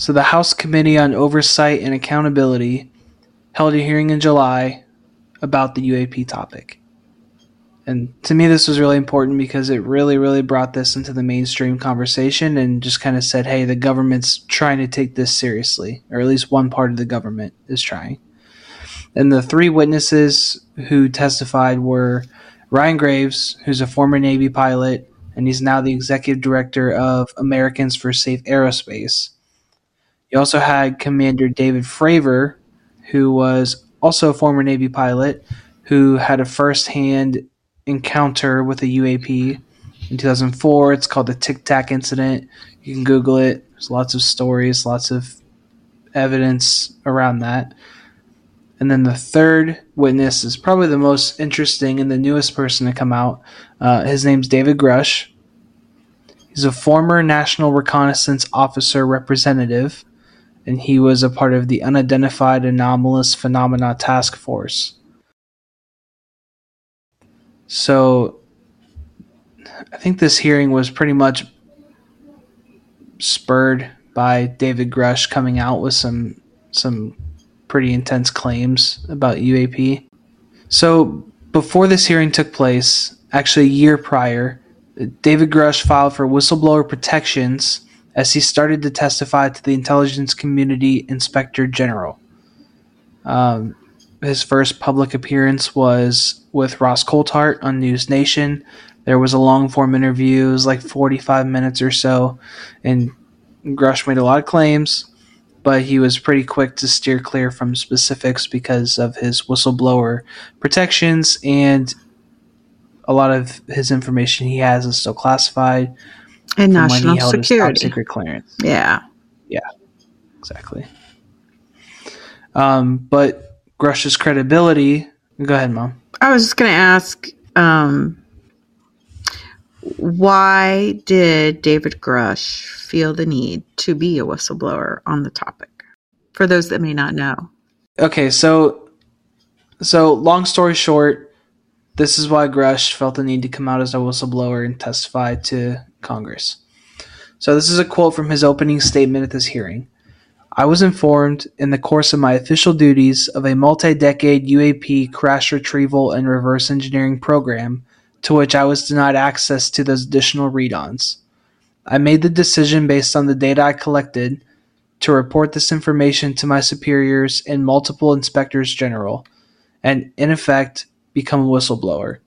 So the House Committee on Oversight and Accountability held a hearing in July about the UAP topic. And to me, this was really important because it really, really brought this into the mainstream conversation and just kind of said, hey, the government's trying to take this seriously, or at least one part of the government is trying. And the three witnesses who testified were Ryan Graves, who's a former Navy pilot, and he's now the executive director of Americans for Safe Aerospace. You also had Commander David Fravor, who was also a former Navy pilot, who had a firsthand encounter with a UAP in 2004. It's called the Tic Tac incident. You can Google it. There's lots of stories, lots of evidence around that. And then the third witness is probably the most interesting and the newest person to come out. Uh, his name's David Grusch. He's a former National Reconnaissance Officer representative, and he was a part of the Unidentified Anomalous Phenomena Task Force. So I think this hearing was pretty much spurred by David Grusch coming out with some some pretty intense claims about UAP. So before this hearing took place, actually a year prior, David Grusch filed for whistleblower protections as he started to testify to the intelligence community inspector general. Um, his first public appearance was with Ross Coulthart on News Nation. There was a long form interview, it was like 45 minutes or so, and Grusch made a lot of claims, but he was pretty quick to steer clear from specifics because of his whistleblower protections and a lot of his information he has is still classified and national security secret clearance. Yeah, yeah, exactly. Um, but Grusch's credibility. Go ahead, mom. I was just going to ask, um, why did David Grusch feel the need to be a whistleblower on the topic? For those that may not know. Okay, so so long story short, this is why Grusch felt the need to come out as a whistleblower and testify to Congress. So this is a quote from his opening statement at this hearing. I was informed in the course of my official duties of a multi-decade UAP crash retrieval and reverse engineering program to which I was denied access to those additional read-ons. I made the decision based on the data I collected to report this information to my superiors and multiple inspectors general, and in effect become a whistleblower.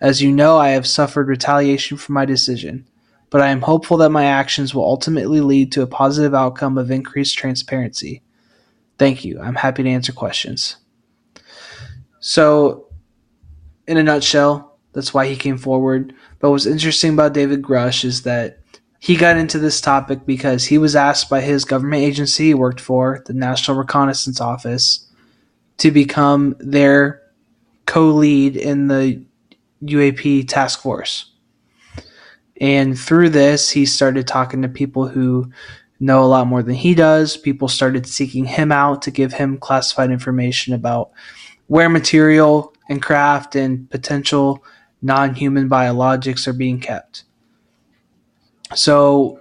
As you know, I have suffered retaliation for my decision but I am hopeful that my actions will ultimately lead to a positive outcome of increased transparency. Thank you. I'm happy to answer questions. So, in a nutshell, that's why he came forward. But what's interesting about David Grusch is that he got into this topic because he was asked by his government agency he worked for, the National Reconnaissance Office, to become their co lead in the UAP task force. And through this, he started talking to people who know a lot more than he does. People started seeking him out to give him classified information about where material and craft and potential non human biologics are being kept. So,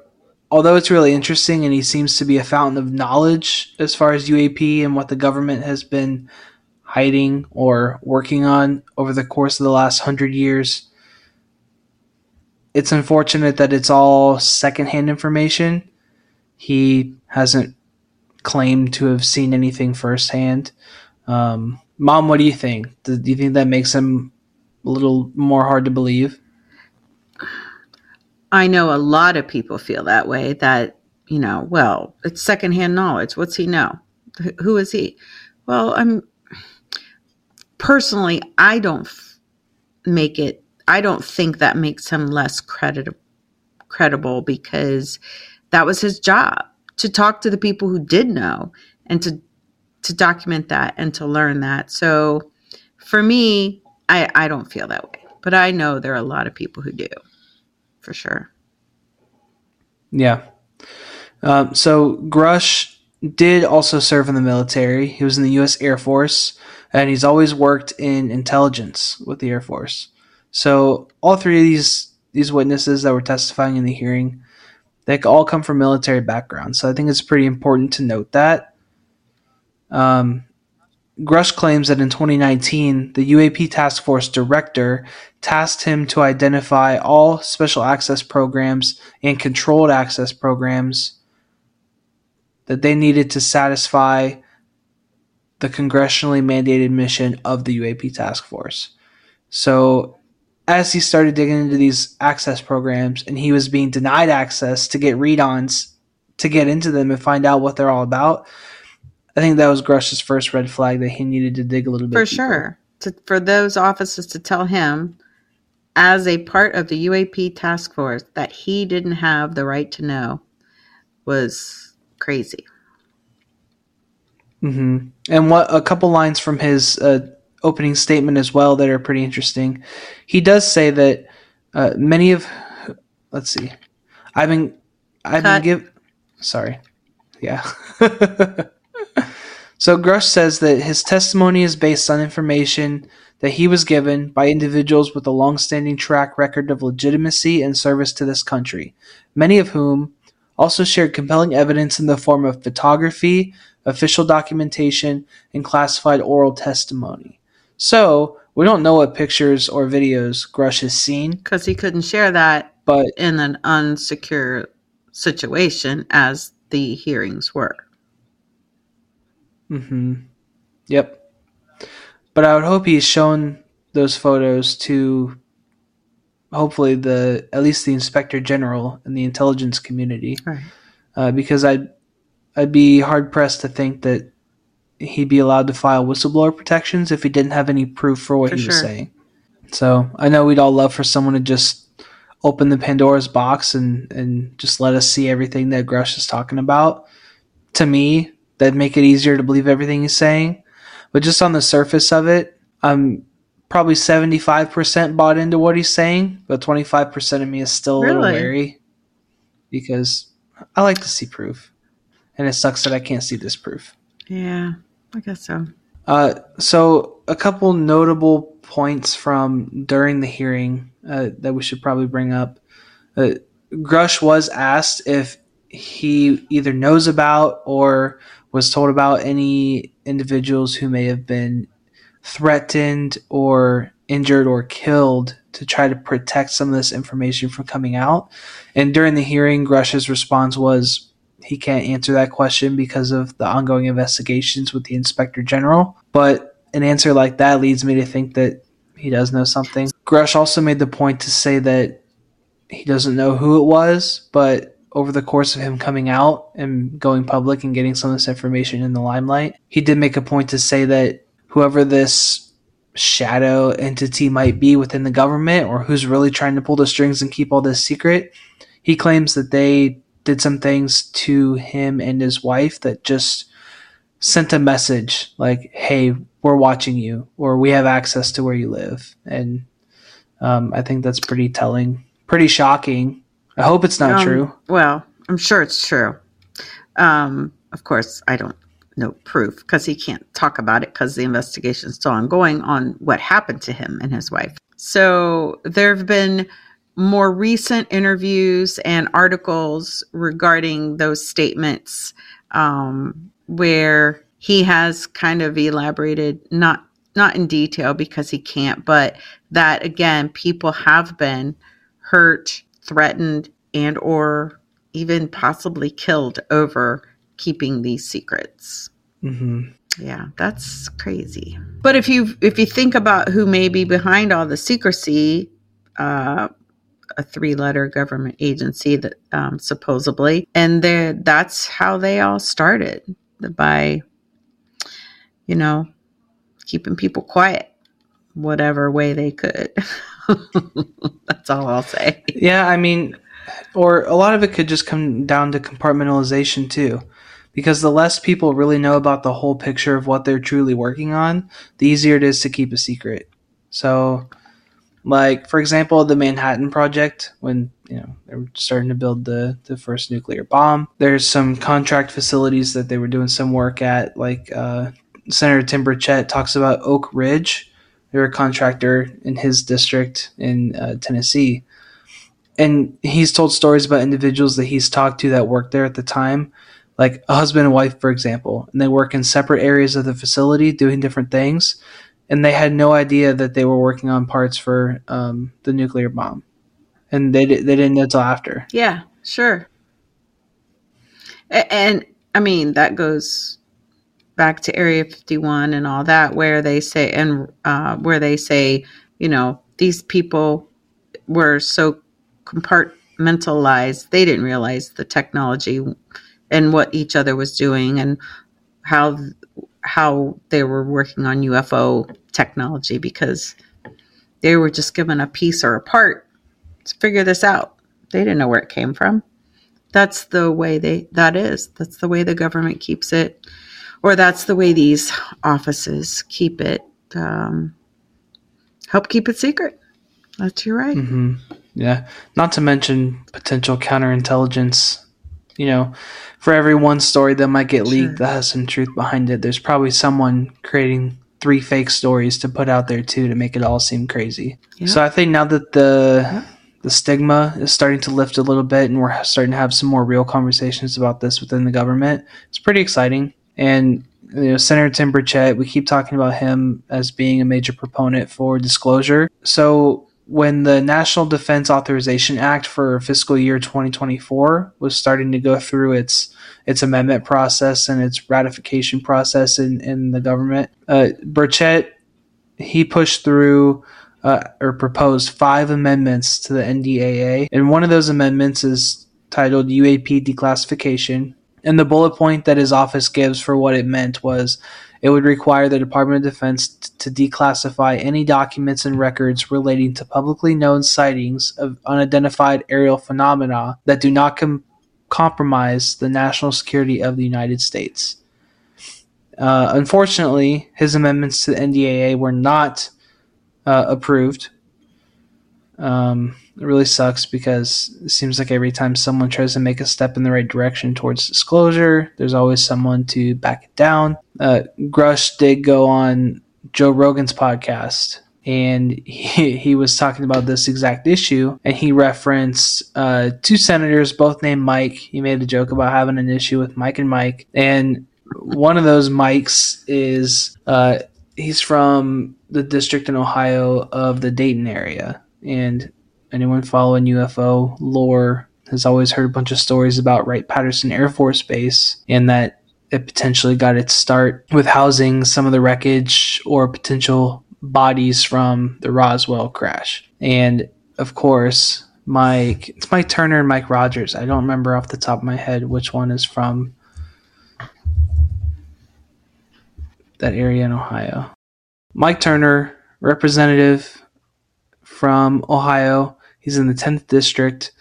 although it's really interesting and he seems to be a fountain of knowledge as far as UAP and what the government has been hiding or working on over the course of the last hundred years, it's unfortunate that it's all secondhand information. He hasn't claimed to have seen anything firsthand. Um, Mom, what do you think? Do, do you think that makes him a little more hard to believe? I know a lot of people feel that way. That you know, well, it's secondhand knowledge. What's he know? Who is he? Well, I'm personally, I don't make it I don't think that makes him less credible credible because that was his job to talk to the people who did know and to to document that and to learn that. So for me, I I don't feel that way, but I know there are a lot of people who do, for sure. Yeah. Um, so Grusch did also serve in the military. He was in the U.S. Air Force, and he's always worked in intelligence with the Air Force. So all three of these these witnesses that were testifying in the hearing, They all come from military backgrounds. So I think it's pretty important to note that. Um, Grusch claims that in 2019, the UAP Task Force director tasked him to identify all special access programs and controlled access programs that they needed to satisfy the congressionally mandated mission of the UAP task force. So, as he started digging into these access programs and he was being denied access to get read ons to get into them and find out what they're all about, I think that was Grusch's first red flag that he needed to dig a little bit For deeper. sure. To, for those offices to tell him, as a part of the UAP task force, that he didn't have the right to know was crazy. Hmm And what a couple lines from his uh, opening statement as well that are pretty interesting. He does say that uh, many of, let's see, I've been, I've Cut. been give, sorry, yeah. so Grusch says that his testimony is based on information that he was given by individuals with a long-standing track record of legitimacy and service to this country, many of whom also shared compelling evidence in the form of photography, official documentation, and classified oral testimony. So, we don't know what pictures or videos Grusch has seen, Because he couldn't share that but in an unsecure situation as the hearings were. Mm-hmm. Yep. But I would hope he's shown those photos to hopefully the at least the inspector general and the intelligence community, Right. uh, because I'd I'd be hard pressed to think that he'd be allowed to file whistleblower protections if he didn't have any proof for what For he was saying. So I know we'd all love for someone to just open the Pandora's box and and just let us see everything that Grusch is talking about. To me, that'd make it easier to believe everything he's saying. But just on the surface of it, I'm probably 75% bought into what he's saying, but 25% of me is still a little wary because I like to see proof. And it sucks that I can't see this proof. Yeah, I guess so. Uh, so a couple notable points from during the hearing uh, that we should probably bring up. Uh, Grusch was asked if he either knows about or was told about any individuals who may have been threatened or injured or killed to try to protect some of this information from coming out. And during the hearing, Grusch's response was he can't answer that question because of the ongoing investigations with the inspector general. But an answer like that leads me to think that he does know something. Grusch also made the point to say that he doesn't know who it was, but over the course of him coming out and going public and getting some of this information in the limelight, he did make a point to say that whoever this shadow entity might be within the government or who's really trying to pull the strings and keep all this secret, he claims that they did some things to him and his wife that just sent a message like, "Hey, we're watching you," or "We have access to where you live," and um, I think that's pretty telling, pretty shocking. I hope it's not Um, true. Well, I'm sure it's true. Um, of course, I don't know proof because he can't talk about it because the investigation is still ongoing on what happened to him and his wife. So there have been more recent interviews and articles regarding those statements um, where he has kind of elaborated not not in detail because he can't but that again people have been hurt threatened and or even possibly killed over keeping these secrets. Hmm yeah that's crazy. But if you if you think about who may be behind all the secrecy uh a three letter government agency that um, supposedly and that's how they all started by you know keeping people quiet whatever way they could that's all i'll say Yeah, I mean, or a lot of it could just come down to compartmentalization too. Because the less people really know about the whole picture of what they're truly working on, the easier it is to keep a secret. So, like for example, the Manhattan Project, when you know they were starting to build the the first nuclear bomb, there's some contract facilities that they were doing some work at. Like uh, Senator Tim Burchett talks about Oak Ridge. They're a contractor in his district in uh, Tennessee and he's told stories about individuals that he's talked to that worked there at the time, like a husband and wife, for example, and they work in separate areas of the facility doing different things, and they had no idea that they were working on parts for um, the nuclear bomb, and they they didn't know until after. Yeah, sure. A- And I mean, that goes back to Area 51 and all that, where they say, and uh, where they say, you know, these people were so compartmentalized, they didn't realize the technology and what each other was doing and how how they were working on UFO technology because they were just given a piece or a part to figure this out. They didn't know where it came from that's the way they that is that's the way the government keeps it or that's the way these offices keep it um, help keep it secret that's your right hmm Yeah. Not to mention potential counterintelligence. You know, for every one story that might get leaked Sure. that has some truth behind it, there's probably someone creating three fake stories to put out there too to make it all seem crazy. Yeah. So I think now that the Yeah. the stigma is starting to lift a little bit and we're starting to have some more real conversations about this within the government, it's pretty exciting. And you know, Senator Tim Burchett, we keep talking about him as being a major proponent for disclosure. So when the National Defense Authorization Act for fiscal year 2024 was starting to go through its its amendment process and its ratification process in, in the government, uh, Burchett he pushed through uh, or proposed five amendments to the NDAA, and one of those amendments is titled UAP declassification. And the bullet point that his office gives for what it meant was it would require the Department of Defense to declassify any documents and records relating to publicly known sightings of unidentified aerial phenomena that do not com- compromise the national security of the United States. Uh, unfortunately, his amendments to the NDAA were not uh, approved. Um, it really sucks because it seems like every time someone tries to make a step in the right direction towards disclosure, there's always someone to back it down. Uh, Grusch did go on Joe Rogan's podcast and he, he was talking about this exact issue and he referenced uh, two senators, both named Mike. He made a joke about having an issue with Mike and Mike. And one of those Mikes is uh, he's from the district in Ohio of the Dayton area. And anyone following UFO lore has always heard a bunch of stories about Wright Patterson Air Force Base and that it potentially got its start with housing some of the wreckage or potential bodies from the Roswell crash. And of course, Mike, it's Mike Turner and Mike Rogers. I don't remember off the top of my head which one is from that area in Ohio. Mike Turner, representative from Ohio. He's in the 10th district.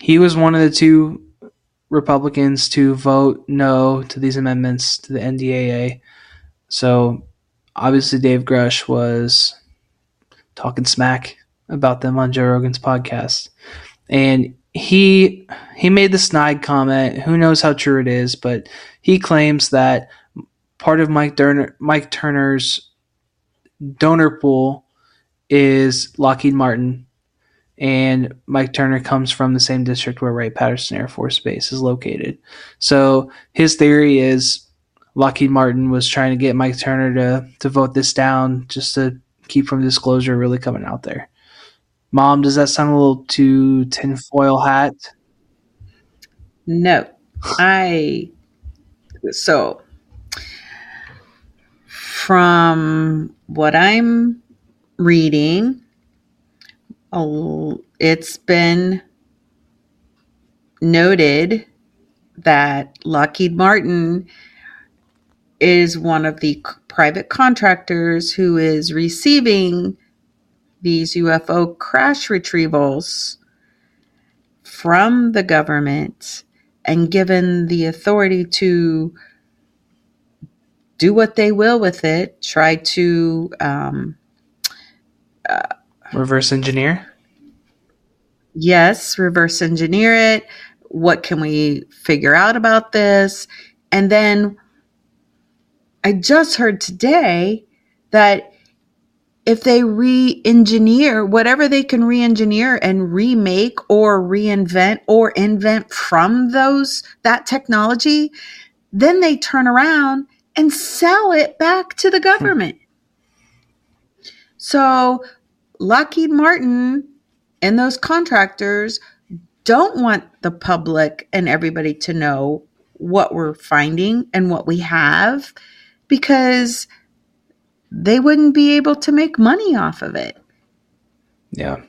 He was one of the two Republicans to vote no to these amendments to the NDAA. So obviously, Dave Grusch was talking smack about them on Joe Rogan's podcast, and he he made the snide comment. Who knows how true it is, but he claims that part of Mike Turner Mike Turner's donor pool is Lockheed Martin, and Mike Turner comes from the same district where Wright Patterson Air Force Base is located. So his theory is Lockheed Martin was trying to get Mike Turner to to vote this down just to keep from disclosure really coming out there. Mom, does that sound a little too tinfoil hat? no i so from what i'm reading. A- it's been noted that Lockheed Martin is one of the private contractors who is receiving these UFO crash retrievals from the government and given the authority to do what they will with it, try to um, Uh, reverse engineer? yes, reverse engineer it. What can we figure out about this? And then I just heard today that if they re-engineer whatever they can re-engineer and remake or reinvent or invent from those that technology, then they turn around and sell it back to the hmm. government. So Lockheed Martin and those contractors don't want the public and everybody to know what we're finding and what we have because they wouldn't be able to make money off of it. Yeah.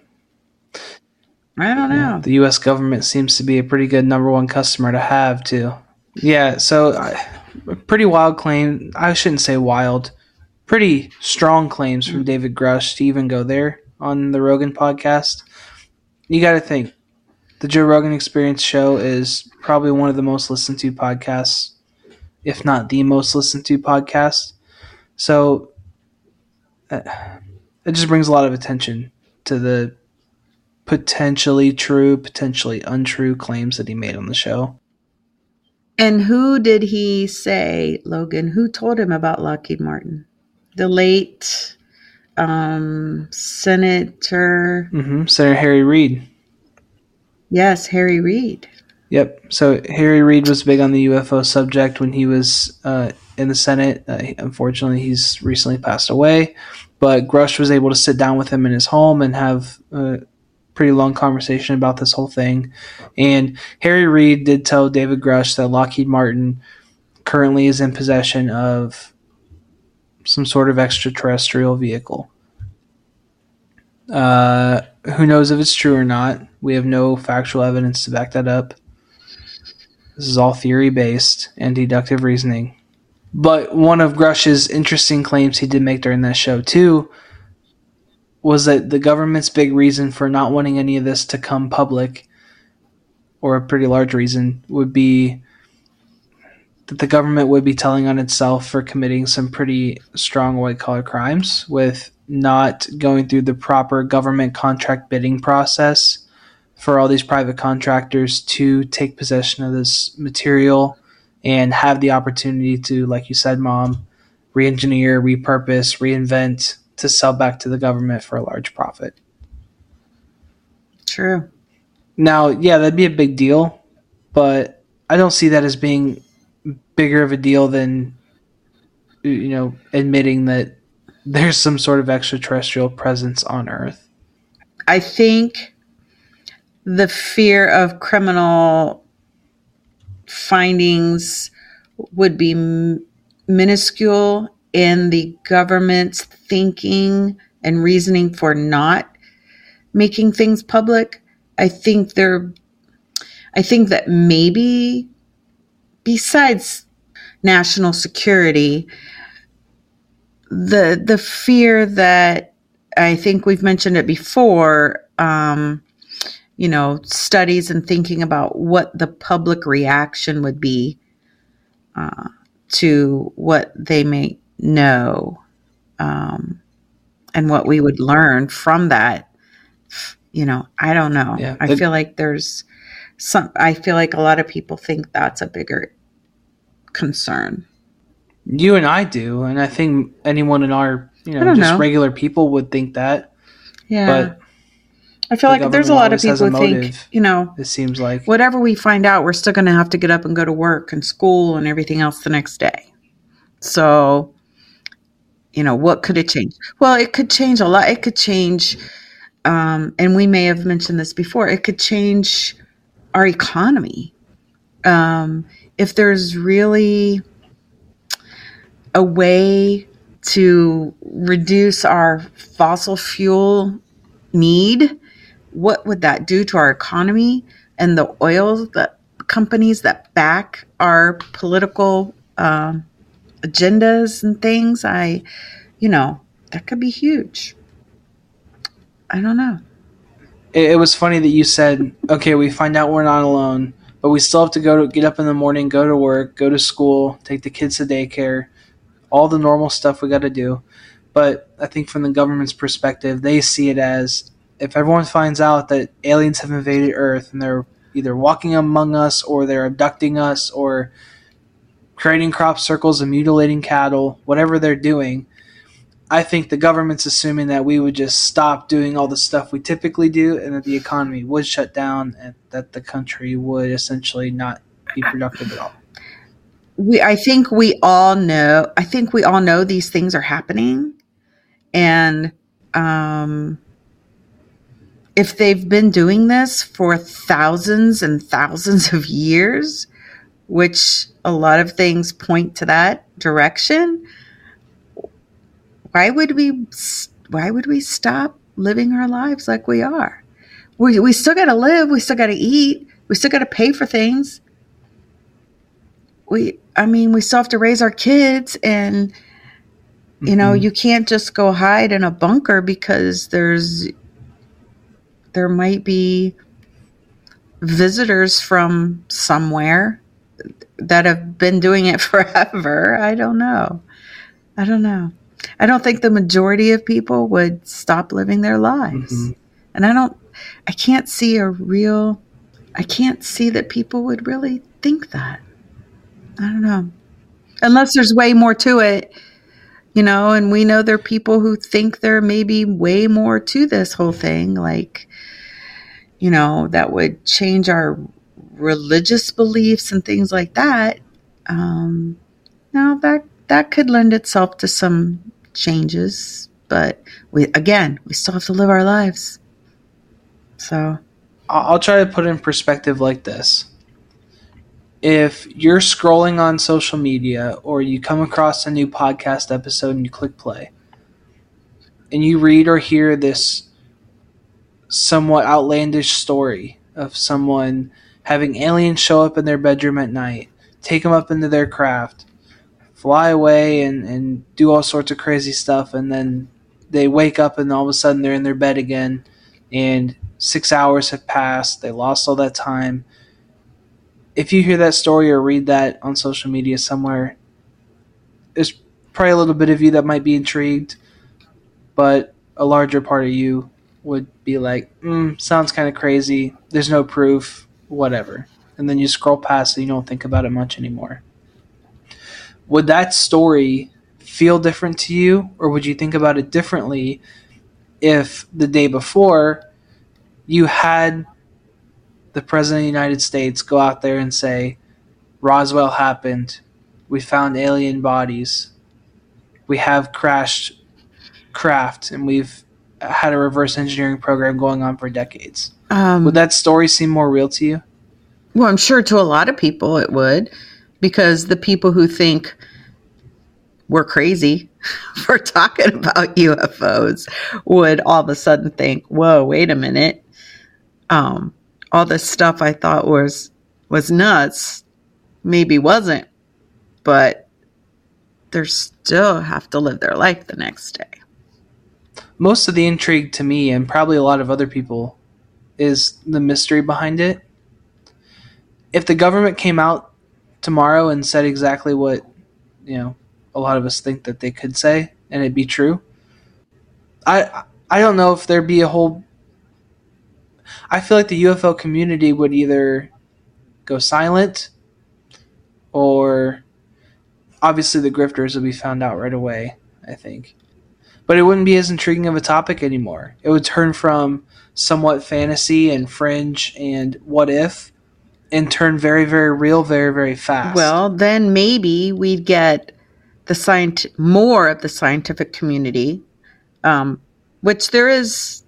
I don't know. Yeah, the U.S. government seems to be a pretty good number one customer to have too. Yeah, so uh, pretty wild claim. I shouldn't say wild. Pretty strong claims from David Grusch to even go there on the Rogan podcast. You got to think the Joe Rogan Experience show is probably one of the most listened to podcasts, if not the most listened to podcast. So uh, it just brings a lot of attention to the potentially true, potentially untrue claims that he made on the show. And who did he say, Logan? Who told him about Lockheed Martin? The late um, Senator. Mm-hmm. Senator Harry Reid. Yes, Harry Reid. Yep. So Harry Reid was big on the UFO subject when he was uh, in the Senate. Uh, unfortunately, he's recently passed away. But Grusch was able to sit down with him in his home and have a pretty long conversation about this whole thing. And Harry Reid did tell David Grusch that Lockheed Martin currently is in possession of some sort of extraterrestrial vehicle. Uh, who knows if it's true or not? We have no factual evidence to back that up. This is all theory based and deductive reasoning. But one of Grusch's interesting claims he did make during that show, too, was that the government's big reason for not wanting any of this to come public, or a pretty large reason, would be that the government would be telling on itself for committing some pretty strong white collar crimes with not going through the proper government contract bidding process for all these private contractors to take possession of this material and have the opportunity to, like you said, mom, re engineer, repurpose, reinvent to sell back to the government for a large profit. True. Now, yeah, that'd be a big deal, but I don't see that as being bigger of a deal than you know admitting that there's some sort of extraterrestrial presence on Earth. I think the fear of criminal findings would be m- minuscule in the government's thinking and reasoning for not making things public. I think they're I think that maybe besides national security, the the fear that I think we've mentioned it before, um, you know, studies and thinking about what the public reaction would be uh, to what they may know, um, and what we would learn from that. You know, I don't know. Yeah, I feel like there's some. I feel like a lot of people think that's a bigger concern. You and I do, and I think anyone in our you know just know. regular people would think that. Yeah. But I feel the like there's a lot of government always has people who think, you know, it seems like whatever we find out, we're still going to have to get up and go to work and school and everything else the next day. So, you know, what could it change? Well, it could change a lot. It could change, um, and we may have mentioned this before, it could change our economy. Um, if there's really a way to reduce our fossil fuel need, what would that do to our economy and the oil that companies that back our political um, agendas and things? I, you know, that could be huge. I don't know. it, it was funny that you said, "Okay, we find out we're not alone, but we still have to go to get up in the morning, go to work, go to school, take the kids to daycare, all the normal stuff we got to do." But I think from the government's perspective, they see it as if everyone finds out that aliens have invaded Earth and they're either walking among us or they're abducting us or creating crop circles and mutilating cattle, whatever they're doing, I think the government's assuming that we would just stop doing all the stuff we typically do and that the economy would shut down and that the country would essentially not be productive at all. We I think we all know I think we all know these things are happening and um if they've been doing this for thousands and thousands of years, which a lot of things point to that direction, why would we why would we stop living our lives like we are? We we still got to live, we still got to eat, we still got to pay for things. We I mean, we still have to raise our kids and you know, mm-hmm. you can't just go hide in a bunker because there's there might be visitors from somewhere that have been doing it forever. I don't know. I don't know. I don't think the majority of people would stop living their lives. Mm-hmm. And I don't, I can't see a real, I can't see that people would really think that. I don't know. Unless there's way more to it, you know, and we know there are people who think there may be way more to this whole thing, like, you know, that would change our religious beliefs and things like that. Um, now that that could lend itself to some changes, but we again, we still have to live our lives. So I'll try to put in perspective like this. If you're scrolling on social media or you come across a new podcast episode and you click play and you read or hear this somewhat outlandish story of someone having aliens show up in their bedroom at night, take them up into their craft, fly away and, and do all sorts of crazy stuff and then they wake up and all of a sudden they're in their bed again and six hours have passed they lost all that time. If you hear that story or read that on social media somewhere there's probably a little bit of you that might be intrigued but a larger part of you would be like mm, sounds kind of crazy there's no proof whatever. And then you scroll past and you don't think about it much anymore would that story feel different to you, or would you think about it differently if the day before you had the President of the United States go out there and say, Roswell happened, we found alien bodies, we have crashed craft, and we've had a reverse engineering program going on for decades? Um, would that story seem more real to you? Well, I'm sure to a lot of people it would because the people who think we're crazy for talking about UFOs would all of a sudden think, "Whoa, wait a minute! Um, all this stuff I thought was was nuts, maybe wasn't, but they still have to live their life the next day." Most of the intrigue to me, and probably a lot of other people, is the mystery behind it. If the government came out tomorrow and said exactly what you know a lot of us think that they could say and it'd be true. I i don't know if there'd be a whole i feel like the ufo community would either go silent or obviously the grifters would be found out right away i think. But it wouldn't be as intriguing of a topic anymore. It would turn from somewhat fantasy and fringe and what if and turn very, very real very, very fast. Well, then maybe we'd get the scient- more of the scientific community, um, which there is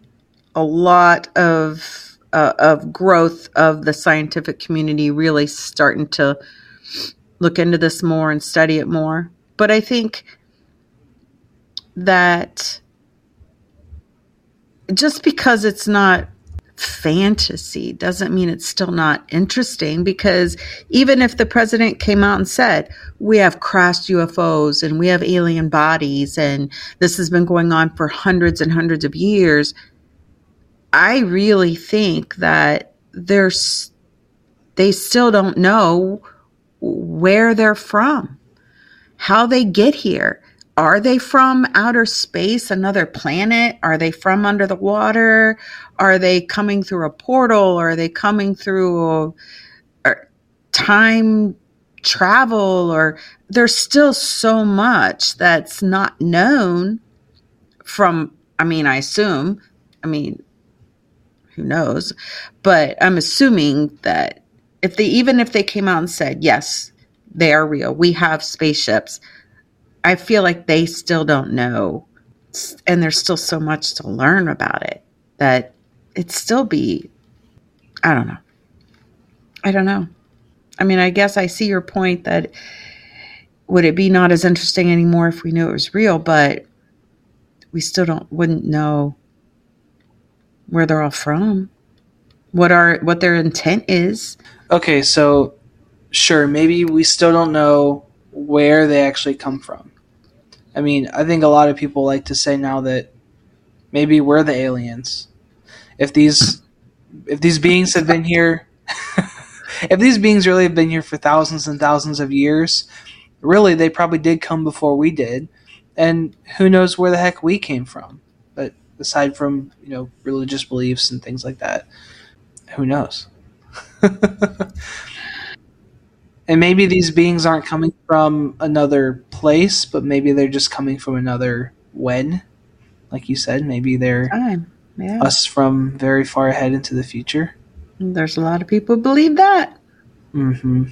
a lot of uh, of growth of the scientific community really starting to look into this more and study it more. But I think that just because it's not fantasy doesn't mean it's still not interesting because even if the president came out and said, we have crashed UFOs and we have alien bodies and this has been going on for hundreds and hundreds of years, I really think that there's they still don't know where they're from, how they get here are they from outer space, another planet? Are they from under the water? Are they coming through a portal? Are they coming through a, time travel? Or there's still so much that's not known. from I mean, I assume, I mean, who knows, but I'm assuming that if they even if they came out and said, "Yes, they are real. We have spaceships." I feel like they still don't know and there's still so much to learn about it that it'd still be I don't know. I don't know. I mean, I guess I see your point that would it be not as interesting anymore if we knew it was real, but we still don't wouldn't know where they're all from, what are what their intent is. Okay, so sure, maybe we still don't know where they actually come from. I mean, I think a lot of people like to say now that maybe we're the aliens. If these if these beings have been here if these beings really have been here for thousands and thousands of years, really they probably did come before we did. And who knows where the heck we came from? But aside from you know religious beliefs and things like that who knows? And maybe these beings aren't coming from another place but maybe they're just coming from another when like you said maybe they're Time. Yeah. us from very far ahead into the future There's a lot of people believe that. mm-hmm.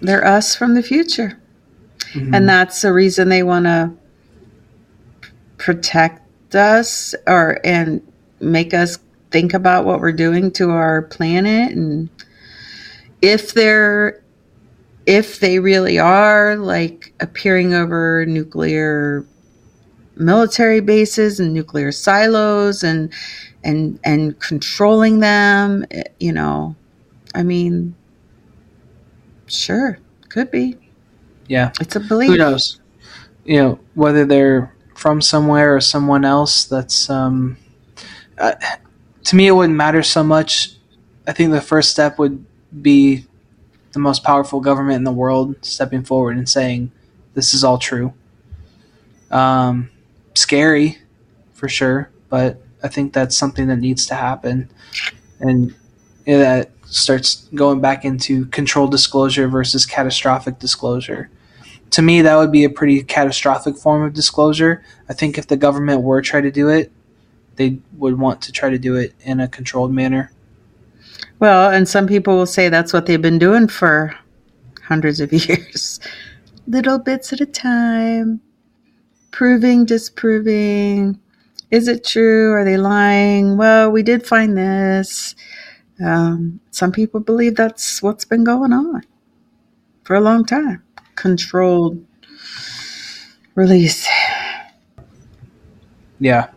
They're us from the future. Mhm. And that's the reason they want to protect us or and make us think about what we're doing to our planet and if they're if they really are like appearing over nuclear military bases and nuclear silos and and and controlling them eh, you know? I mean sure could be. Yeah. It's a belief. who knows? You know whether they're from somewhere or someone else that's um uh, to me it wouldn't matter so much. I think the first step would be the most powerful government in the world stepping forward and saying this is all true. Um scary for sure but i think that's something that needs to happen. And that starts going back into controlled disclosure versus catastrophic disclosure. To me that would be a pretty catastrophic form of disclosure. I think if the government were try to do it they would want to try to do it in a controlled manner. Well, and some people will say that's what they've been doing for hundreds of years. Little bits at a time, proving, disproving. Is it true? Are they lying? Well, we did find this. Um, some people believe that's what's been going on for a long time. Controlled release. yeah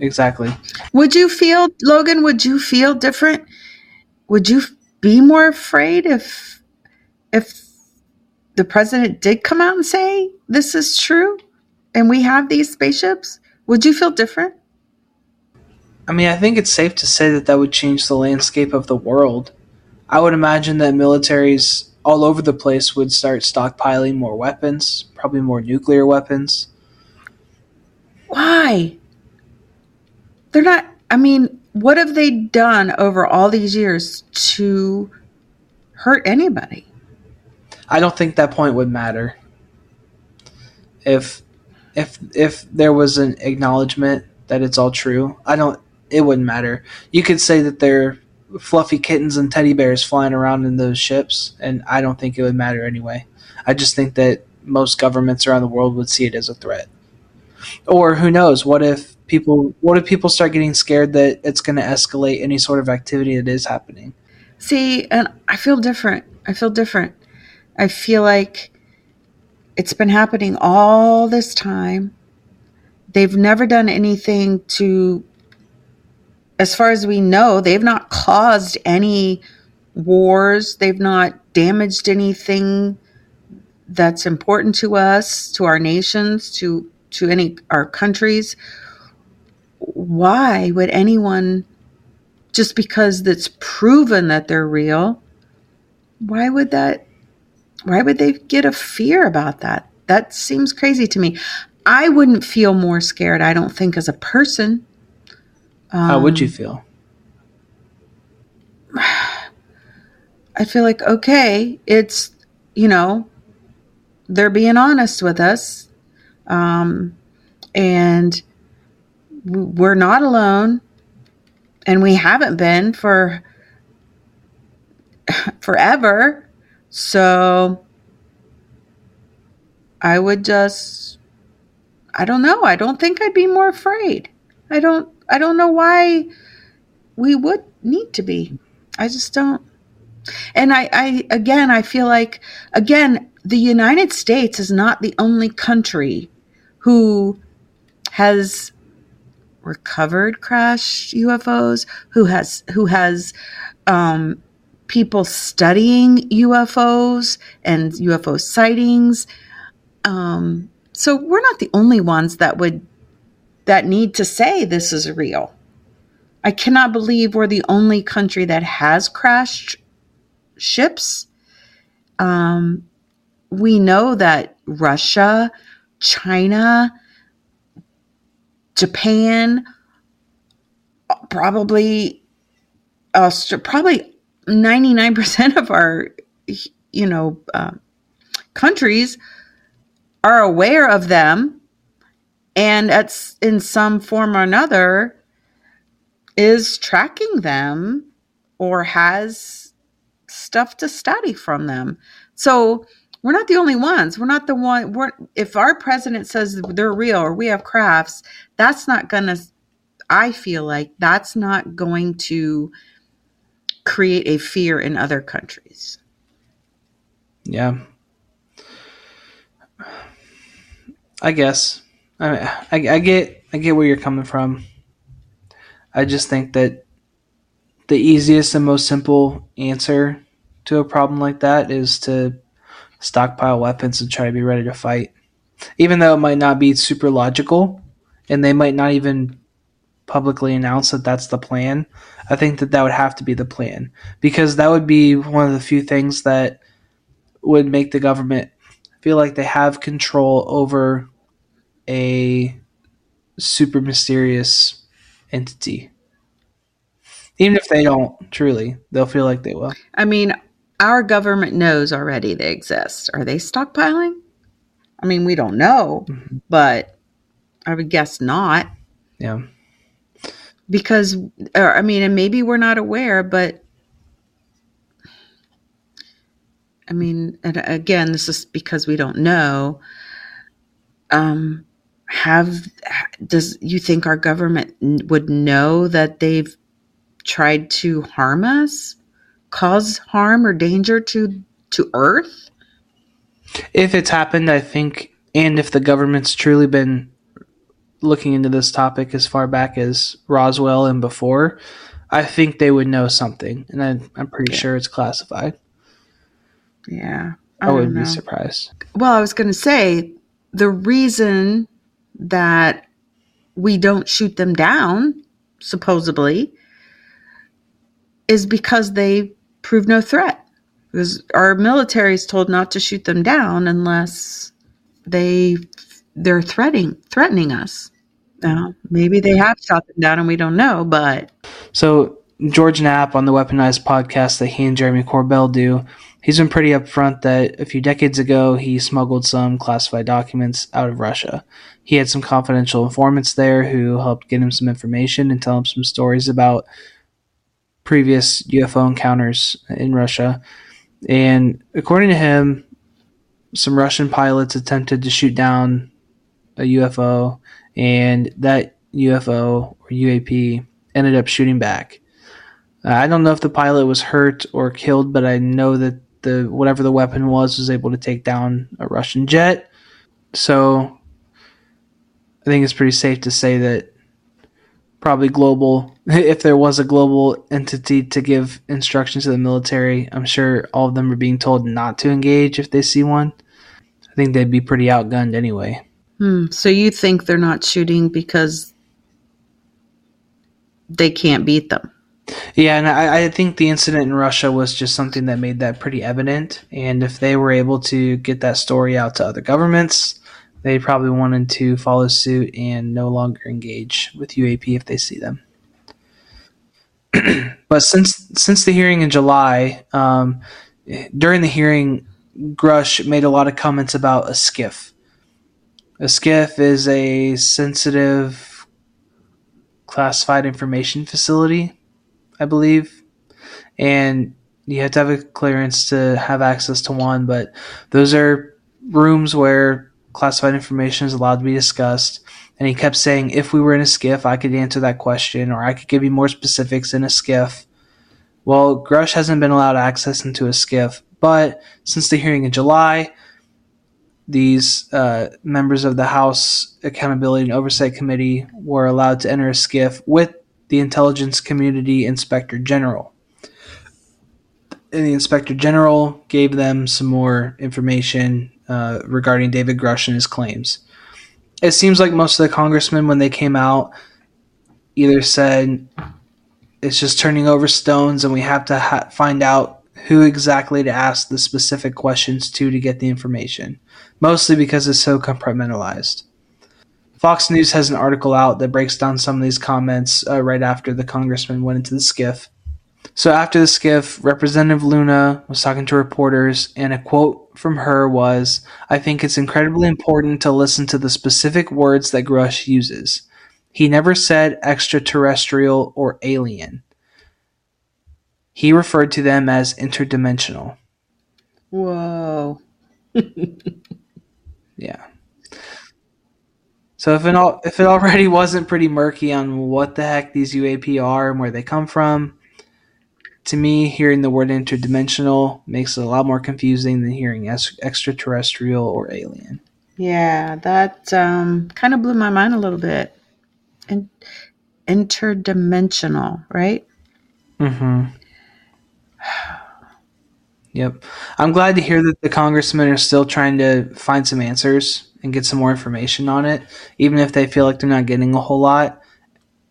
exactly Would you feel, Logan, would you feel different? Would you be more afraid if if the president did come out and say this is true and we have these spaceships? Would you feel different? i mean i think it's safe to say that that would change the landscape of the world i would imagine that militaries all over the place would start stockpiling more weapons probably more nuclear weapons Why? They're not I mean, what have they done over all these years to hurt anybody? I don't think that point would matter. If if if there was an acknowledgement that it's all true, I don't it wouldn't matter. You could say that they're fluffy kittens and teddy bears flying around in those ships and I don't think it would matter anyway. I just think that most governments around the world would see it as a threat. Or who knows, what if people what if people start getting scared that it's going to escalate any sort of activity that is happening? See, and I feel different. I feel different. I feel like it's been happening all this time. They've never done anything to, as far as we know, they've not caused any wars. They've not damaged anything that's important to us, to our nations, to to any our countries. Why would anyone just because it's proven that they're real, why would that why would they get a fear about that? That seems crazy to me. I wouldn't feel more scared, I don't think, as a person. How would Um, you feel? I feel like, okay, it's, you know, they're being honest with us. Um, and we're not alone and we haven't been for forever. So I would just I don't know. I don't think I'd be more afraid. I don't I don't know why we would need to be. I just don't. And I, I again I feel like again the United States is not the only country who has recovered crashed UFOs, who has who has um, people studying UFOs and UFO sightings. Um, so we're not the only ones that would that need to say this is real. I cannot believe we're the only country that has crashed ships. Um, we know that Russia, China, Japan, probably Aust- probably 99% of our you know uh, countries are aware of them and at in some form or another is tracking them or has stuff to study from them so we're not the only ones. We're not the one. We're if our president says they're real or we have crafts, that's not gonna. I feel like that's not going to create a fear in other countries. Yeah. I guess. I, I, I get I get where you're coming from. I just think that the easiest and most simple answer to a problem like that is to stockpile weapons and try to be ready to fight. Even though it might not be super logical and they might not even publicly announce that that's the plan, I think that that would have to be the plan because that would be one of the few things that would make the government feel like they have control over a super mysterious entity. Even if they don't truly, they'll feel like they will. I mean, our government knows already they exist. Are they stockpiling? I mean, we don't know, mm-hmm. but I would guess not. Yeah. Because, or, I mean, and maybe we're not aware, but I mean, and again, this is because we don't know. Um, have does you think our government would know that they've tried to harm us? cause harm or danger to to Earth? If it's happened, I think, and if the government's truly been looking into this topic as far back as Roswell and before, I think they would know something, and I, am pretty yeah. sure it's classified. Yeah, I, I would be surprised. Well, I was going to say the reason that we don't shoot them down, supposedly, is because they prove no threat because our military is told not to shoot them down unless they they're threatening threatening us. Now, maybe they have shot them down and we don't know, but so George Knapp on the Weaponized podcast that he and Jeremy Corbell do, he's been pretty upfront that a few decades ago he smuggled some classified documents out of Russia. He had some confidential informants there who helped get him some information and tell him some stories about previous UFO encounters in Russia. And according to him, some Russian pilots attempted to shoot down a UFO, and that UFO or UAP ended up shooting back. Uh, I don't know if the pilot was hurt or killed, but I know that the whatever the weapon was was able to take down a Russian jet. So I think it's pretty safe to say that probably global. If there was a global entity to give instructions to the military, I'm sure all of them are being told not to engage if they see one. I think they'd be pretty outgunned anyway. Hmm. So you think they're not shooting because they can't beat them? Yeah, and I, I, think the incident in Russia was just something that made that pretty evident. And if they were able to get that story out to other governments, they probably wanted to follow suit and no longer engage with UAP if they see them. but since since the hearing in July, um, during the hearing, Grusch made a lot of comments about a SCIF. A SCIF is a sensitive classified information facility, I believe. And you have to have a clearance to have access to one, but those are rooms where classified information is allowed to be discussed. And he kept saying, if we were in a SCIF, I could answer that question, or I could give you more specifics in a SCIF. Well, Grusch hasn't been allowed access into a SCIF, but since the hearing in July, these uh, members of the House Accountability and Oversight Committee were allowed to enter a SCIF with the Intelligence Community Inspector General. And the Inspector General gave them some more information uh, regarding David Grusch and his claims. It seems like most of the congressmen, when they came out, either said it's just turning over stones and we have to ha- find out who exactly to ask the specific questions to to get the information, mostly because it's so compartmentalized. Fox News has an article out that breaks down some of these comments uh, right after the congressman went into the SCIF. So after the SCIF, Representative Luna was talking to reporters, and a quote from her was, I think it's incredibly important to listen to the specific words that Grusch uses. He never said extraterrestrial or alien. He referred to them as interdimensional. Whoa. yeah. So if it all, if it already wasn't pretty murky on what the heck these UAP are and where they come from, to me, hearing the word interdimensional makes it a lot more confusing than hearing extraterrestrial or alien. Yeah, that um, kind of blew my mind a little bit. In- interdimensional, right? Mm-hmm. Yep. I'm glad to hear that the congressmen are still trying to find some answers and get some more information on it, even if they feel like they're not getting a whole lot.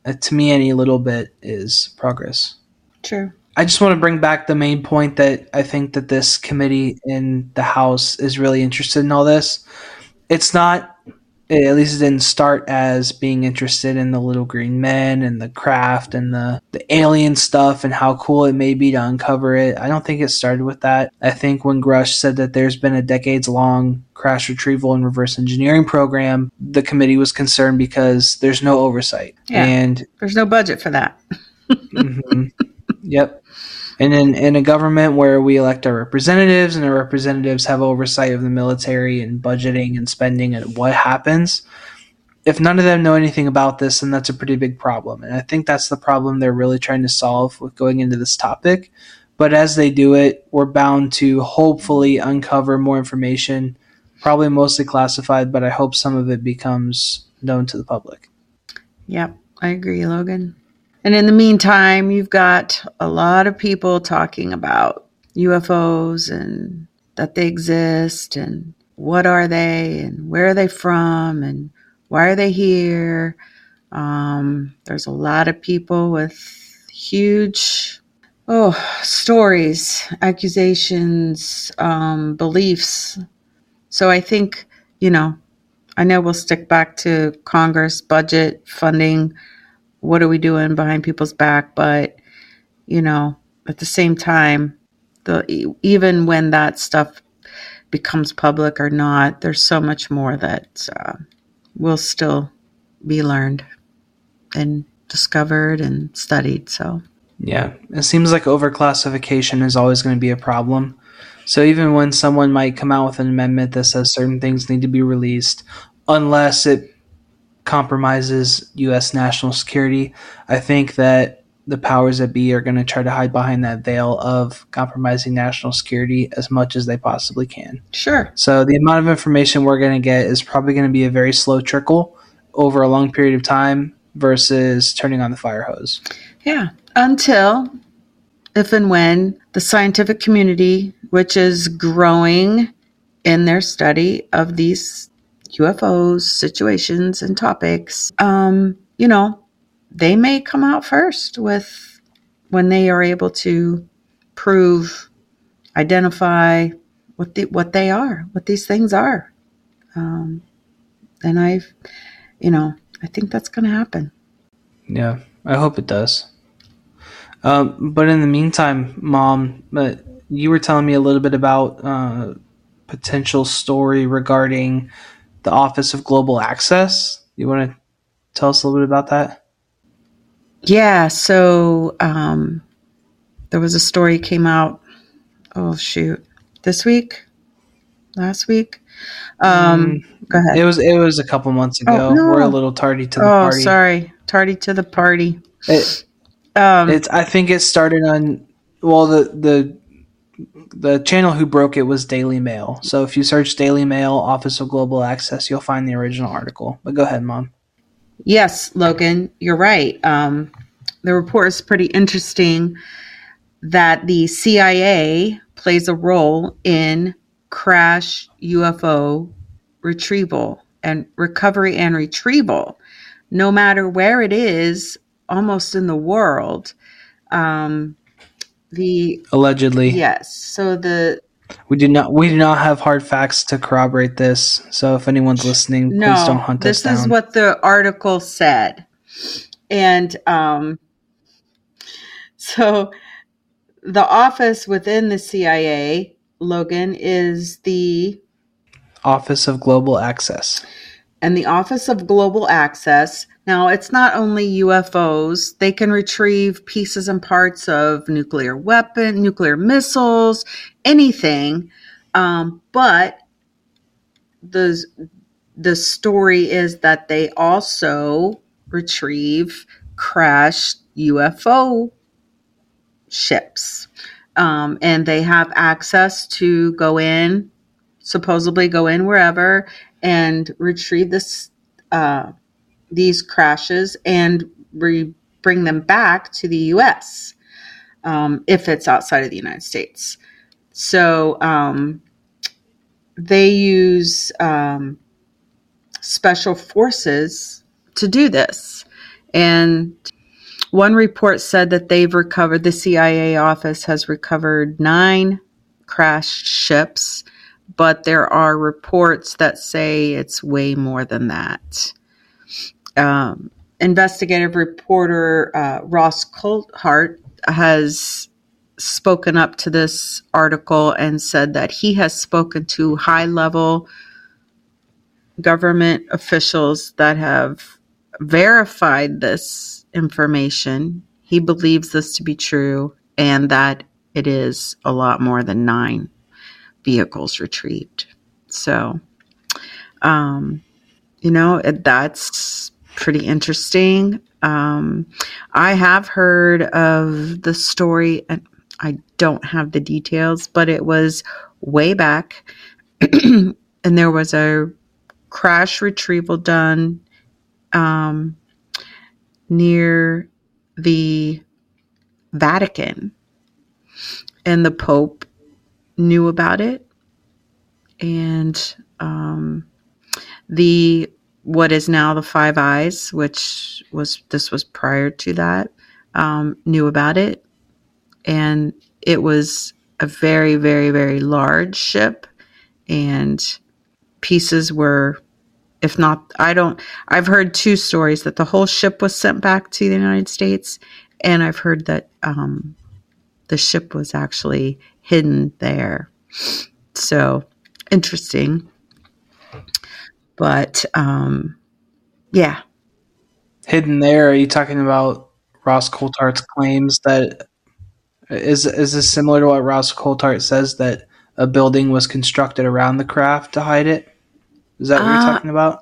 Uh, to me, any little bit is progress. True. I just want to bring back the main point that I think that this committee in the House is really interested in all this. It's not at least it didn't start as being interested in the little green men and the craft and the, the alien stuff and how cool it may be to uncover it. I don't think it started with that. I think when Grusch said that there's been a decades long crash retrieval and reverse engineering program, the committee was concerned because there's no oversight. Yeah, and there's no budget for that. mm-hmm. Yep. And in, in a government where we elect our representatives and our representatives have oversight of the military and budgeting and spending and what happens, if none of them know anything about this, then that's a pretty big problem. And I think that's the problem they're really trying to solve with going into this topic. But as they do it, we're bound to hopefully uncover more information, probably mostly classified, but I hope some of it becomes known to the public. Yep, I agree, Logan. And in the meantime, you've got a lot of people talking about UFOs and that they exist and what are they and where are they from and why are they here. Um, there's a lot of people with huge oh stories, accusations, um, beliefs. So I think you know, I know we'll stick back to Congress budget funding what are we doing behind people's back? But, you know, at the same time, the even when that stuff becomes public or not, there's so much more that uh, will still be learned and discovered and studied. So, yeah, it seems like overclassification is always going to be a problem. So even when someone might come out with an amendment that says certain things need to be released, unless it compromises U.S. national security. I think that the powers that be are going to try to hide behind that veil of compromising national security as much as they possibly can. Sure. So the amount of information we're going to get is probably going to be a very slow trickle over a long period of time versus turning on the fire hose. Yeah. Until if and when the scientific community, which is growing in their study of these UFOs, situations, and topics, um, you know, they may come out first with when they are able to prove, identify what the, what they are, what these things are. Um, and I've, you know, I think that's going to happen. Yeah, I hope it does. Um, but in the meantime, mom, uh, you were telling me a little bit about uh, potential story regarding the Office of Global Access. You want to tell us a little bit about that? Yeah, so um, there was a story came out. Oh shoot, this week, last week. Um, go ahead. It was it was a couple months ago. Oh, no. We're a little tardy to the oh, party. sorry, tardy to the party. It, Um, it's I think it started on well the the the channel who broke it was Daily Mail. So if you search Daily Mail Office of Global Access, you'll find the original article. But go ahead, mom. Yes, Logan, you're right. Um, the report is pretty interesting that the CIA plays a role in crash UFO retrieval and recovery and retrieval, no matter where it is, almost in the world. Um, the Allegedly, yes, so the we do not we do not have hard facts to corroborate this. So if anyone's listening, please don't hunt this us down. This is what the article said, and um, so the office within the CIA, Logan, is the Office of Global Access. And the Office of Global Access. Now, it's not only UFOs, they can retrieve pieces and parts of nuclear weapon, nuclear missiles, anything. Um, but the the story is that they also retrieve crashed UFO ships. Um, and they have access to go in, supposedly go in wherever and retrieve this uh, these crashes and re- bring them back to the U.S. Um, if it's outside of the United States. So um, they use um, special forces to do this, and one report said that they've recovered. The CIA office has recovered nine crashed ships but there are reports that say it's way more than that. Um, investigative reporter uh, Ross Coulthart has spoken up to this article and said that he has spoken to high level government officials that have verified this information. He believes this to be true and that it is a lot more than nine vehicles retrieved. So, um, you know, that's pretty interesting. Um, I have heard of the story, and I don't have the details, but it was way back, and there was a crash retrieval done um, near the Vatican, and the Pope knew about it. And um, the what is now the five eyes which was this was prior to that um, knew about it. And it was a very very very large ship. And pieces were if not i don't i've heard two stories that the whole ship was sent back to the united states. And i've heard that um, the ship was actually hidden there. So interesting. But um, yeah. Hidden there, are you talking about Ross Coulthart's claims that is is this similar to what Ross Coulthart says that a building was constructed around the craft to hide it? Is that what Uh, you're talking about?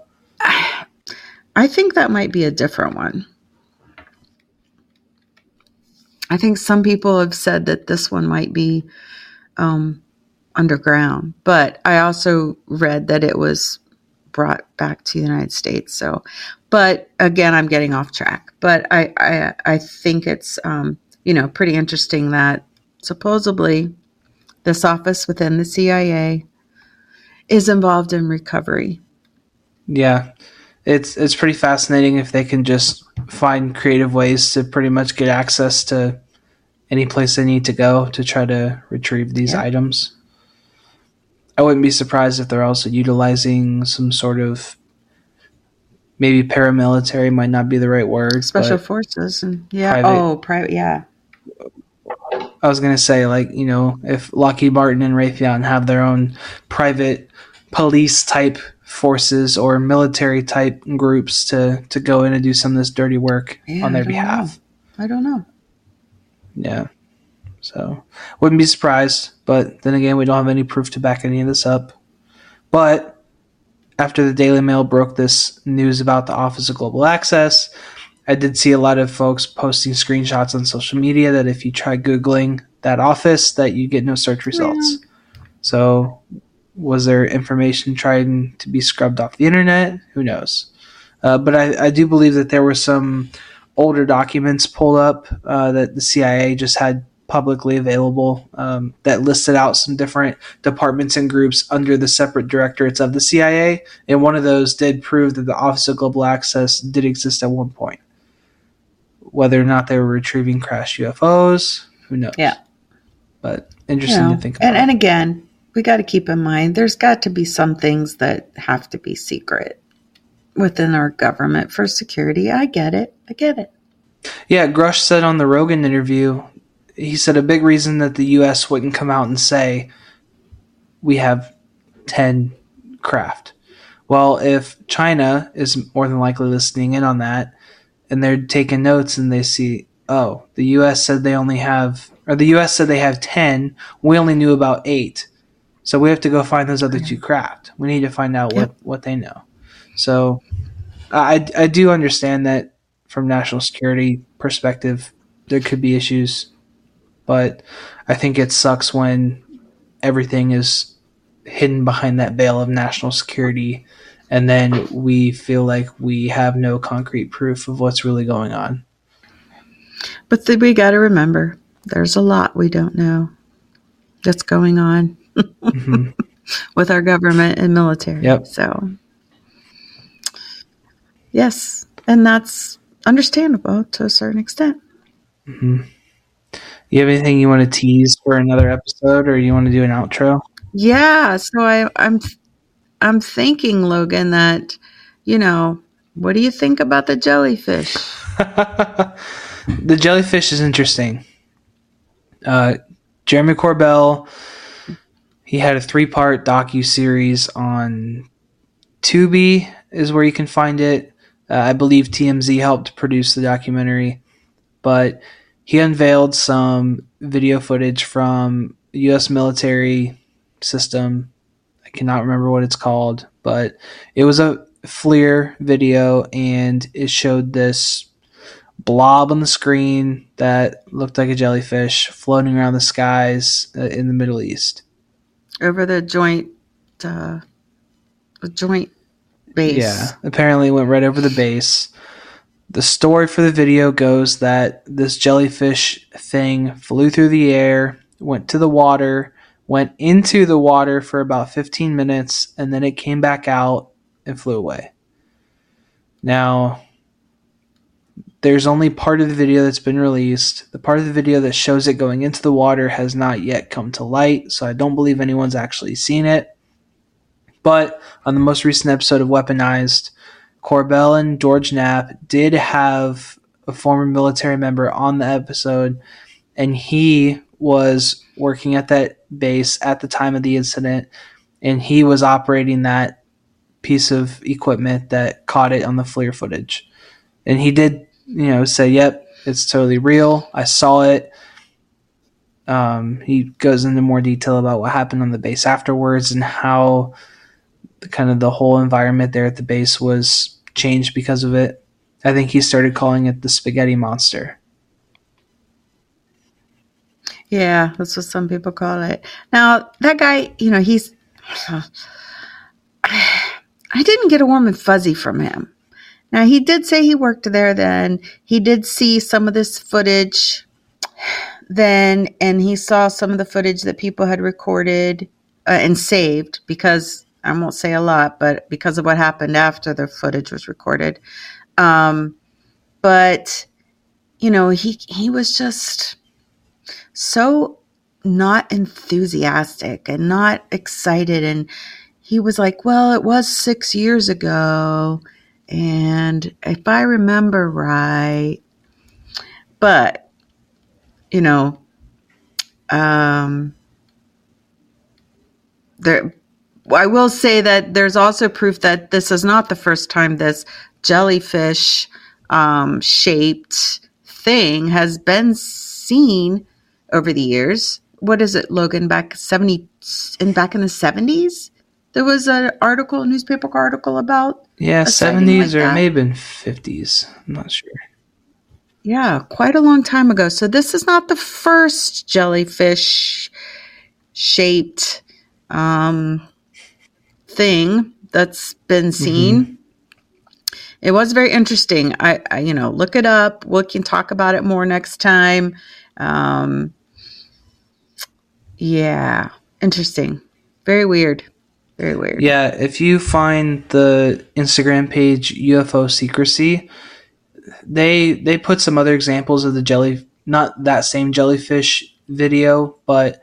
I think that might be a different one. I think some people have said that this one might be um, underground, but I also read that it was brought back to the United States. So, but again, I'm getting off track. But I, I, I think it's um, you know pretty interesting that supposedly this office within the CIA is involved in recovery. Yeah. It's it's pretty fascinating if they can just find creative ways to pretty much get access to any place they need to go to try to retrieve these Yeah. items. I wouldn't be surprised if they're also utilizing some sort of maybe paramilitary might not be the right word. Special forces and yeah. private- Oh, private. Yeah. I was gonna say like you know if Lockheed Martin and Raytheon have their own private police type forces or military type groups to to go in and do some of this dirty work Yeah, on their don't behalf. I don't know. Yeah. So wouldn't be surprised, but then again, we don't have any proof to back any of this up. But after the Daily Mail broke this news about the Office of Global Access, I did see a lot of folks posting screenshots on social media that if you try googling that office, that you get no search results. Yeah. So, was there information trying to be scrubbed off the internet? Who knows? Uh, but I, I, do believe that there were some older documents pulled up uh, that the CIA just had publicly available um, that listed out some different departments and groups under the separate directorates of the CIA. And one of those did prove that the Office of Global Access did exist at one point. Whether or not they were retrieving crashed UFOs, who knows? Yeah. But interesting you know, to think about. And, and again, we got to keep in mind there's got to be some things that have to be secret within our government for security. I get it. I get it. Yeah, Grusch said on the Rogan interview he said a big reason that the U.S. wouldn't come out and say we have ten craft. Well, if China is more than likely listening in on that, and they're taking notes and they see, oh, the U.S. said they only have, or the U.S. said they have ten, we only knew about eight, so we have to go find those other two craft. We need to find out what what they know. So, I I do understand that from national security perspective, there could be issues but I think it sucks when everything is hidden behind that veil of national security and then we feel like we have no concrete proof of what's really going on. But the, we got to remember there's a lot we don't know that's going on mm-hmm. with our government and military. Yep. So, yes, and that's understandable to a certain extent. Mm-hmm. You have anything you want to tease for another episode, or you want to do an outro? Yeah. So I, I'm, I'm thinking, Logan, that you know, what do you think about the jellyfish? the jellyfish is interesting. Uh, Jeremy Corbell, he had a three-part docu series on Tubi, is where you can find it. Uh, I believe TMZ helped produce the documentary, but he unveiled some video footage from U.S. military system. I cannot remember what it's called, but it was a FLIR video, and it showed this blob on the screen that looked like a jellyfish floating around the skies uh, in the Middle East. Over the joint, uh, joint base. Yeah, apparently went right over the base the story for the video goes that this jellyfish thing flew through the air, went to the water, went into the water for about 15 minutes, and then it came back out and flew away. Now, there's only part of the video that's been released. The part of the video that shows it going into the water has not yet come to light, so I don't believe anyone's actually seen it. But on the most recent episode of Weaponized, Corbell and George Knapp did have a former military member on the episode, and he was working at that base at the time of the incident, and he was operating that piece of equipment that caught it on the FLIR footage. And he did, you know, say, "Yep, it's totally real. I saw it." Um, he goes into more detail about what happened on the base afterwards and how the, kind of the whole environment there at the base was changed because of it. I think he started calling it the spaghetti monster. Yeah, that's what some people call it. Now, that guy, you know, he's. I didn't get a warm and fuzzy from him. Now, he did say he worked there then. He did see some of this footage then, and he saw some of the footage that people had recorded uh, and saved because I won't say a lot, but because of what happened after the footage was recorded. Um, but you know, he he was just so not enthusiastic and not excited and he was like, "Well, it was 6 years ago and if I remember right, but you know, um there I will say that there's also proof that this is not the first time this jellyfish um, shaped thing has been seen over the years. What is it, Logan? Back seventy and back in the seventies, there was an article, a newspaper article about. Yeah, seventies like or maybe in fifties. I'm not sure. Yeah, quite a long time ago. So this is not the first jellyfish shaped um, thing that's been seen. It was very interesting. I, I, you know, look it up. We can talk about it more next time. Um, yeah, interesting. Very weird. Very weird. Yeah, if you find the Instagram page UFO Secrecy, they they put some other examples of the jelly not that same jellyfish video, but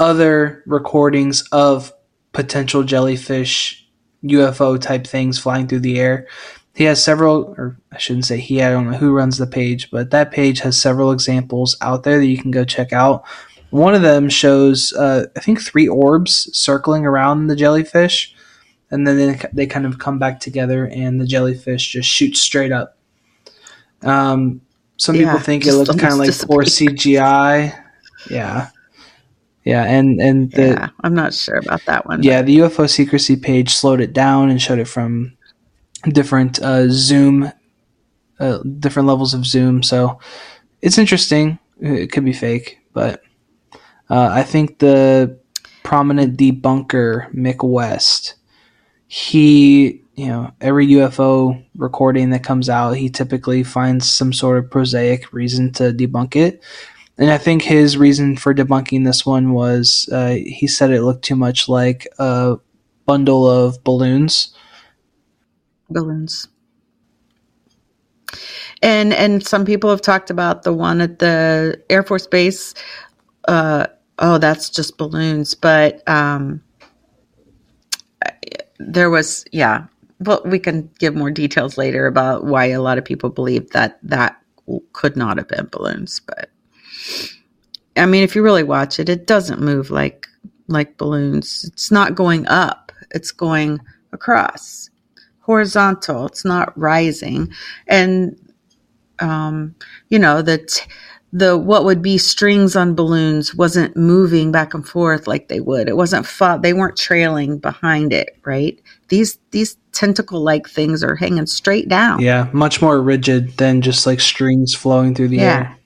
other recordings of potential jellyfish UFO type things flying through the air. He has several, or I shouldn't say he, I don't know who runs the page, but that page has several examples out there that you can go check out. One of them shows, uh, I think, three orbs circling around the jellyfish, and then they, they kind of come back together, and the jellyfish just shoots straight up. Um, some Yeah, people think it looks kind of like poor CGI. Yeah, yeah, and and the yeah, I'm not sure about that one. yeah, the UFO secrecy page slowed it down and showed it from different uh, zoom, uh, different levels of zoom. So it's interesting. It could be fake, but uh, I think the prominent debunker Mick West, he you know every UFO recording that comes out, he typically finds some sort of prosaic reason to debunk it. And I think his reason for debunking this one was uh, he said it looked too much like a bundle of balloons. balloons. And and some people have talked about the one at the Air Force Base. Uh, oh, that's just balloons. But um, there was, yeah. Well, we can give more details later about why a lot of people believe that that could not have been balloons. But I mean, if you really watch it, it doesn't move like like balloons. It's not going up; it's going across horizontal it's not rising and um you know the t- the what would be strings on balloons wasn't moving back and forth like they would it wasn't fo- they weren't trailing behind it right these these tentacle like things are hanging straight down Yeah, much more rigid than just like strings flowing through the Yeah. air.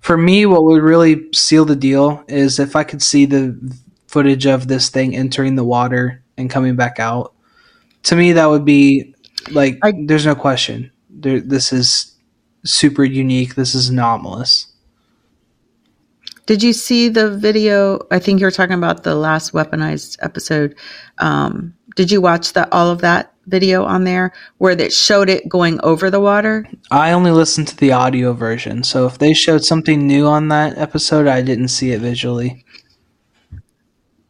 For me, what would really seal the deal is if I could see the footage of this thing entering the water and coming back out. To me, that would be like, I- there's no question. There, this is super unique. This is anomalous. did you see the video i think you were talking about the last weaponized episode um did you watch that all of that video on there where that showed it going over the water I only listened to the audio version, so if they showed something new on that episode, I didn't see it visually.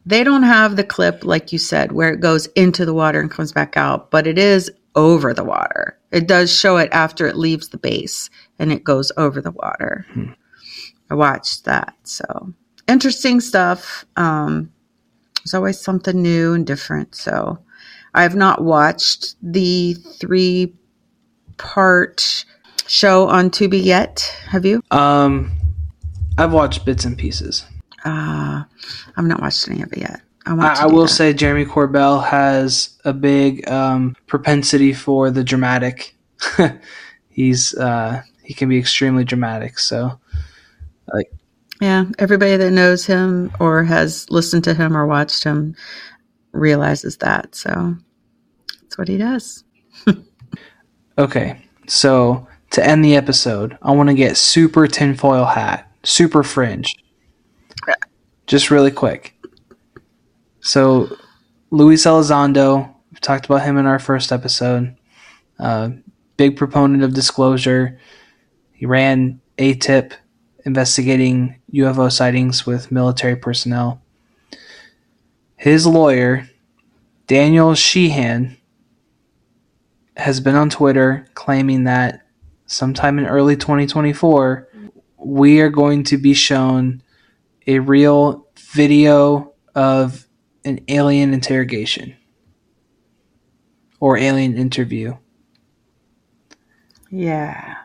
They don't have the clip, like you said, where it goes into the water and comes back out, but it is over the water. It does show it after it leaves the base and it goes over the water. I watched that. So interesting stuff. Um, there's always something new and different. So I have not watched the three part show on Tubi yet. Have you? Um, I've watched bits and pieces. Uh, I've not watched any of it yet. I, want to I, I will that. say Jeremy Corbell has a big um, propensity for the dramatic. He's uh, he can be extremely dramatic. So like, Yeah, everybody that knows him or has listened to him or watched him realizes that. So that's what he does. okay, so to end the episode, I want to get super tinfoil hat, super fringe, just really quick. So Luis Elizondo, we talked about him in our first episode. Uh, big proponent of disclosure. He ran AATIP investigating UFO sightings with military personnel. His lawyer, Daniel Sheehan, has been on Twitter claiming that sometime in early 2024, we are going to be shown a real video of an alien interrogation or alien interview. Yeah.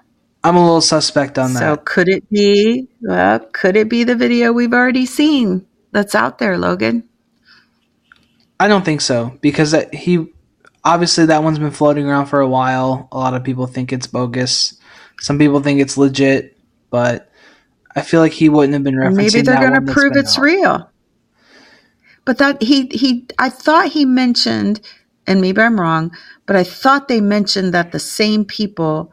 I'm a little suspect on that. So could it be? Well, could it be the video we've already seen that's out there, Logan? I don't think so because that, he obviously that one's been floating around for a while. A lot of people think it's bogus. Some people think it's legit, but I feel like he wouldn't have been referencing. Maybe they're going to prove it's out. real. But that he he I thought he mentioned and maybe I'm wrong, but I thought they mentioned that the same people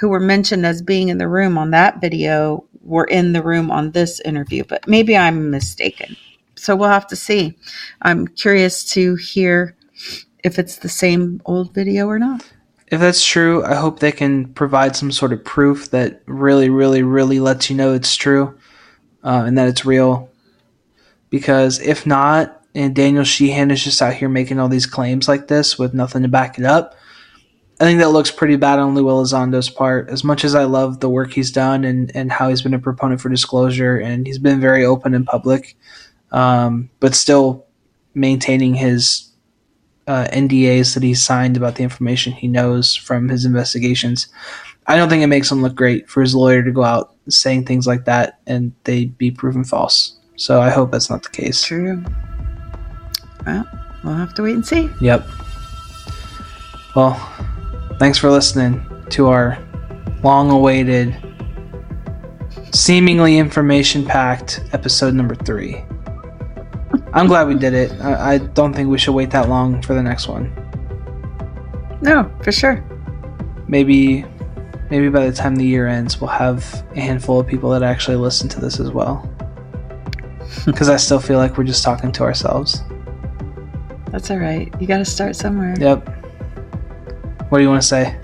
who were mentioned as being in the room on that video were in the room on this interview, but maybe I'm mistaken. So we'll have to see. I'm curious to hear if it's the same old video or not. If that's true, I hope they can provide some sort of proof that really, really, really lets you know it's true uh, and that it's real. Because if not, and Daniel Sheehan is just out here making all these claims like this with nothing to back it up, I think that looks pretty bad on Lou Elizondo's part. As much as I love the work he's done and, and how he's been a proponent for disclosure, and he's been very open in public, um, but still maintaining his uh, NDAs that he's signed about the information he knows from his investigations. I don't think it makes him look great for his lawyer to go out saying things like that and they be proven false. So I hope that's not the case. True. Well, we'll have to wait and see. Yep. Well, thanks for listening to our long awaited, seemingly information packed episode number three. I'm glad we did it. I, I don't think we should wait that long for the next one. No, for sure. maybe maybe by the time the year ends we'll have a handful of people that actually listen to this as well because i still feel like we're just talking to ourselves That's all right. You got to start somewhere. yep what do you want to say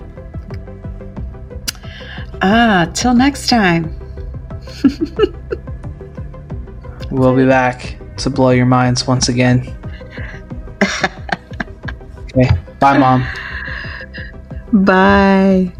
Ah, till next time. we'll be back to blow your minds once again okay bye mom Bye.